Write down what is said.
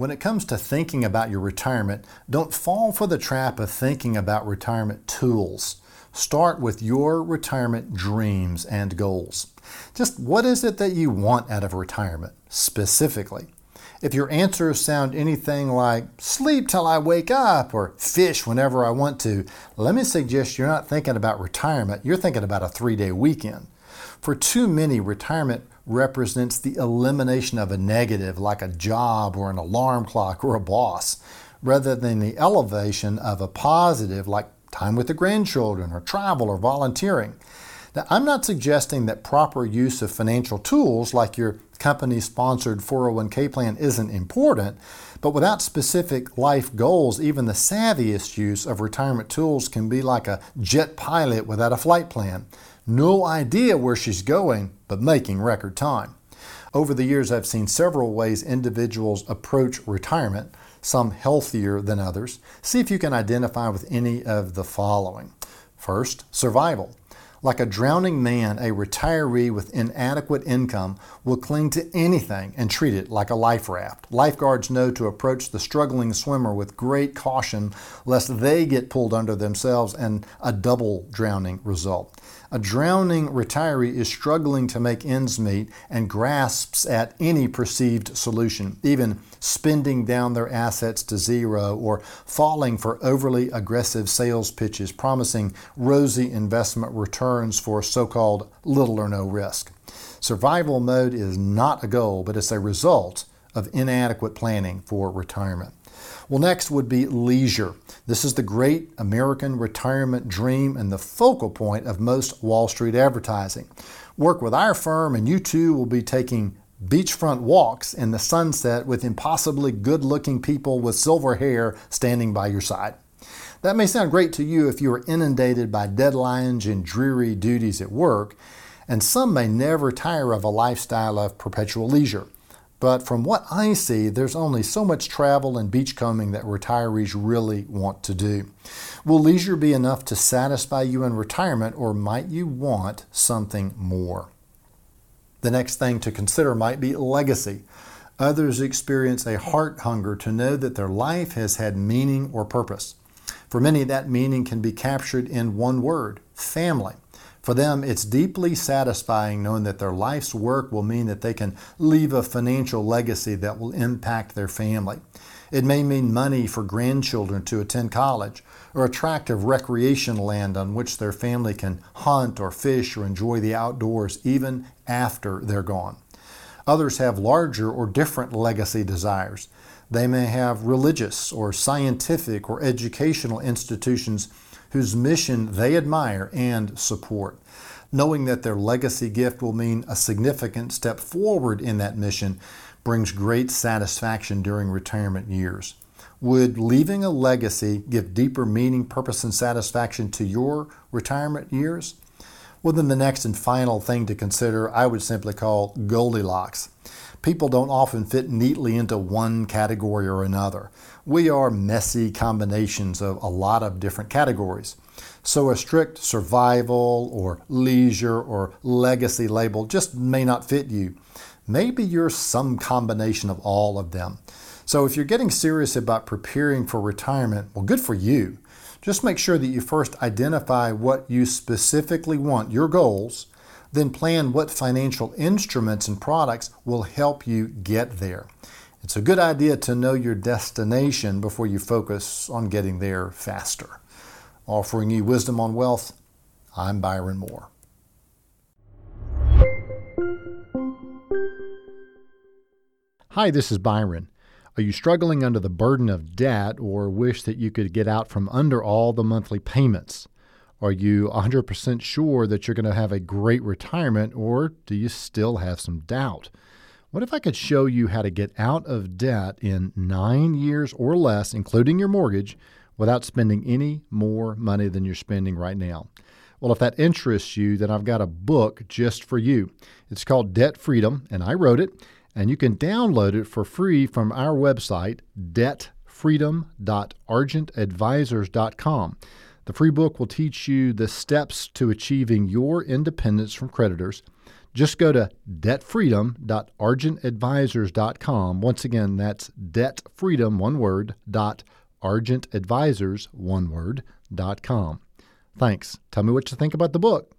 When it comes to thinking about your retirement, don't fall for the trap of thinking about retirement tools. Start with your retirement dreams and goals. Just what is it that you want out of retirement specifically? If your answers sound anything like sleep till I wake up or fish whenever I want to, let me suggest you're not thinking about retirement, you're thinking about a three day weekend. For too many, retirement represents the elimination of a negative like a job or an alarm clock or a boss, rather than the elevation of a positive like time with the grandchildren or travel or volunteering. Now, I'm not suggesting that proper use of financial tools like your company sponsored 401k plan isn't important, but without specific life goals, even the savviest use of retirement tools can be like a jet pilot without a flight plan. No idea where she's going, but making record time. Over the years, I've seen several ways individuals approach retirement, some healthier than others. See if you can identify with any of the following. First, survival. Like a drowning man, a retiree with inadequate income will cling to anything and treat it like a life raft. Lifeguards know to approach the struggling swimmer with great caution lest they get pulled under themselves and a double drowning result. A drowning retiree is struggling to make ends meet and grasps at any perceived solution, even spending down their assets to zero or falling for overly aggressive sales pitches promising rosy investment returns for so called little or no risk. Survival mode is not a goal, but it's a result of inadequate planning for retirement. Well, next would be leisure. This is the great American retirement dream and the focal point of most Wall Street advertising. Work with our firm, and you too will be taking beachfront walks in the sunset with impossibly good looking people with silver hair standing by your side. That may sound great to you if you are inundated by deadlines and dreary duties at work, and some may never tire of a lifestyle of perpetual leisure. But from what I see, there's only so much travel and beachcombing that retirees really want to do. Will leisure be enough to satisfy you in retirement, or might you want something more? The next thing to consider might be legacy. Others experience a heart hunger to know that their life has had meaning or purpose. For many, that meaning can be captured in one word family. For them, it's deeply satisfying knowing that their life's work will mean that they can leave a financial legacy that will impact their family. It may mean money for grandchildren to attend college, or a tract of recreation land on which their family can hunt or fish or enjoy the outdoors even after they're gone. Others have larger or different legacy desires. They may have religious or scientific or educational institutions whose mission they admire and support. Knowing that their legacy gift will mean a significant step forward in that mission brings great satisfaction during retirement years. Would leaving a legacy give deeper meaning, purpose, and satisfaction to your retirement years? Well, then the next and final thing to consider I would simply call Goldilocks. People don't often fit neatly into one category or another. We are messy combinations of a lot of different categories. So a strict survival or leisure or legacy label just may not fit you. Maybe you're some combination of all of them. So if you're getting serious about preparing for retirement, well, good for you. Just make sure that you first identify what you specifically want, your goals, then plan what financial instruments and products will help you get there. It's a good idea to know your destination before you focus on getting there faster. Offering you wisdom on wealth, I'm Byron Moore. Hi, this is Byron. Are you struggling under the burden of debt or wish that you could get out from under all the monthly payments? Are you 100% sure that you're going to have a great retirement, or do you still have some doubt? What if I could show you how to get out of debt in nine years or less, including your mortgage, without spending any more money than you're spending right now? Well, if that interests you, then I've got a book just for you. It's called Debt Freedom, and I wrote it, and you can download it for free from our website, debtfreedom.argentadvisors.com. The free book will teach you the steps to achieving your independence from creditors, Just go to debtfreedom.argentadvisors.com. Once again, that's debtfreedom, one word, dot argentadvisors, one word, dot com. Thanks. Tell me what you think about the book.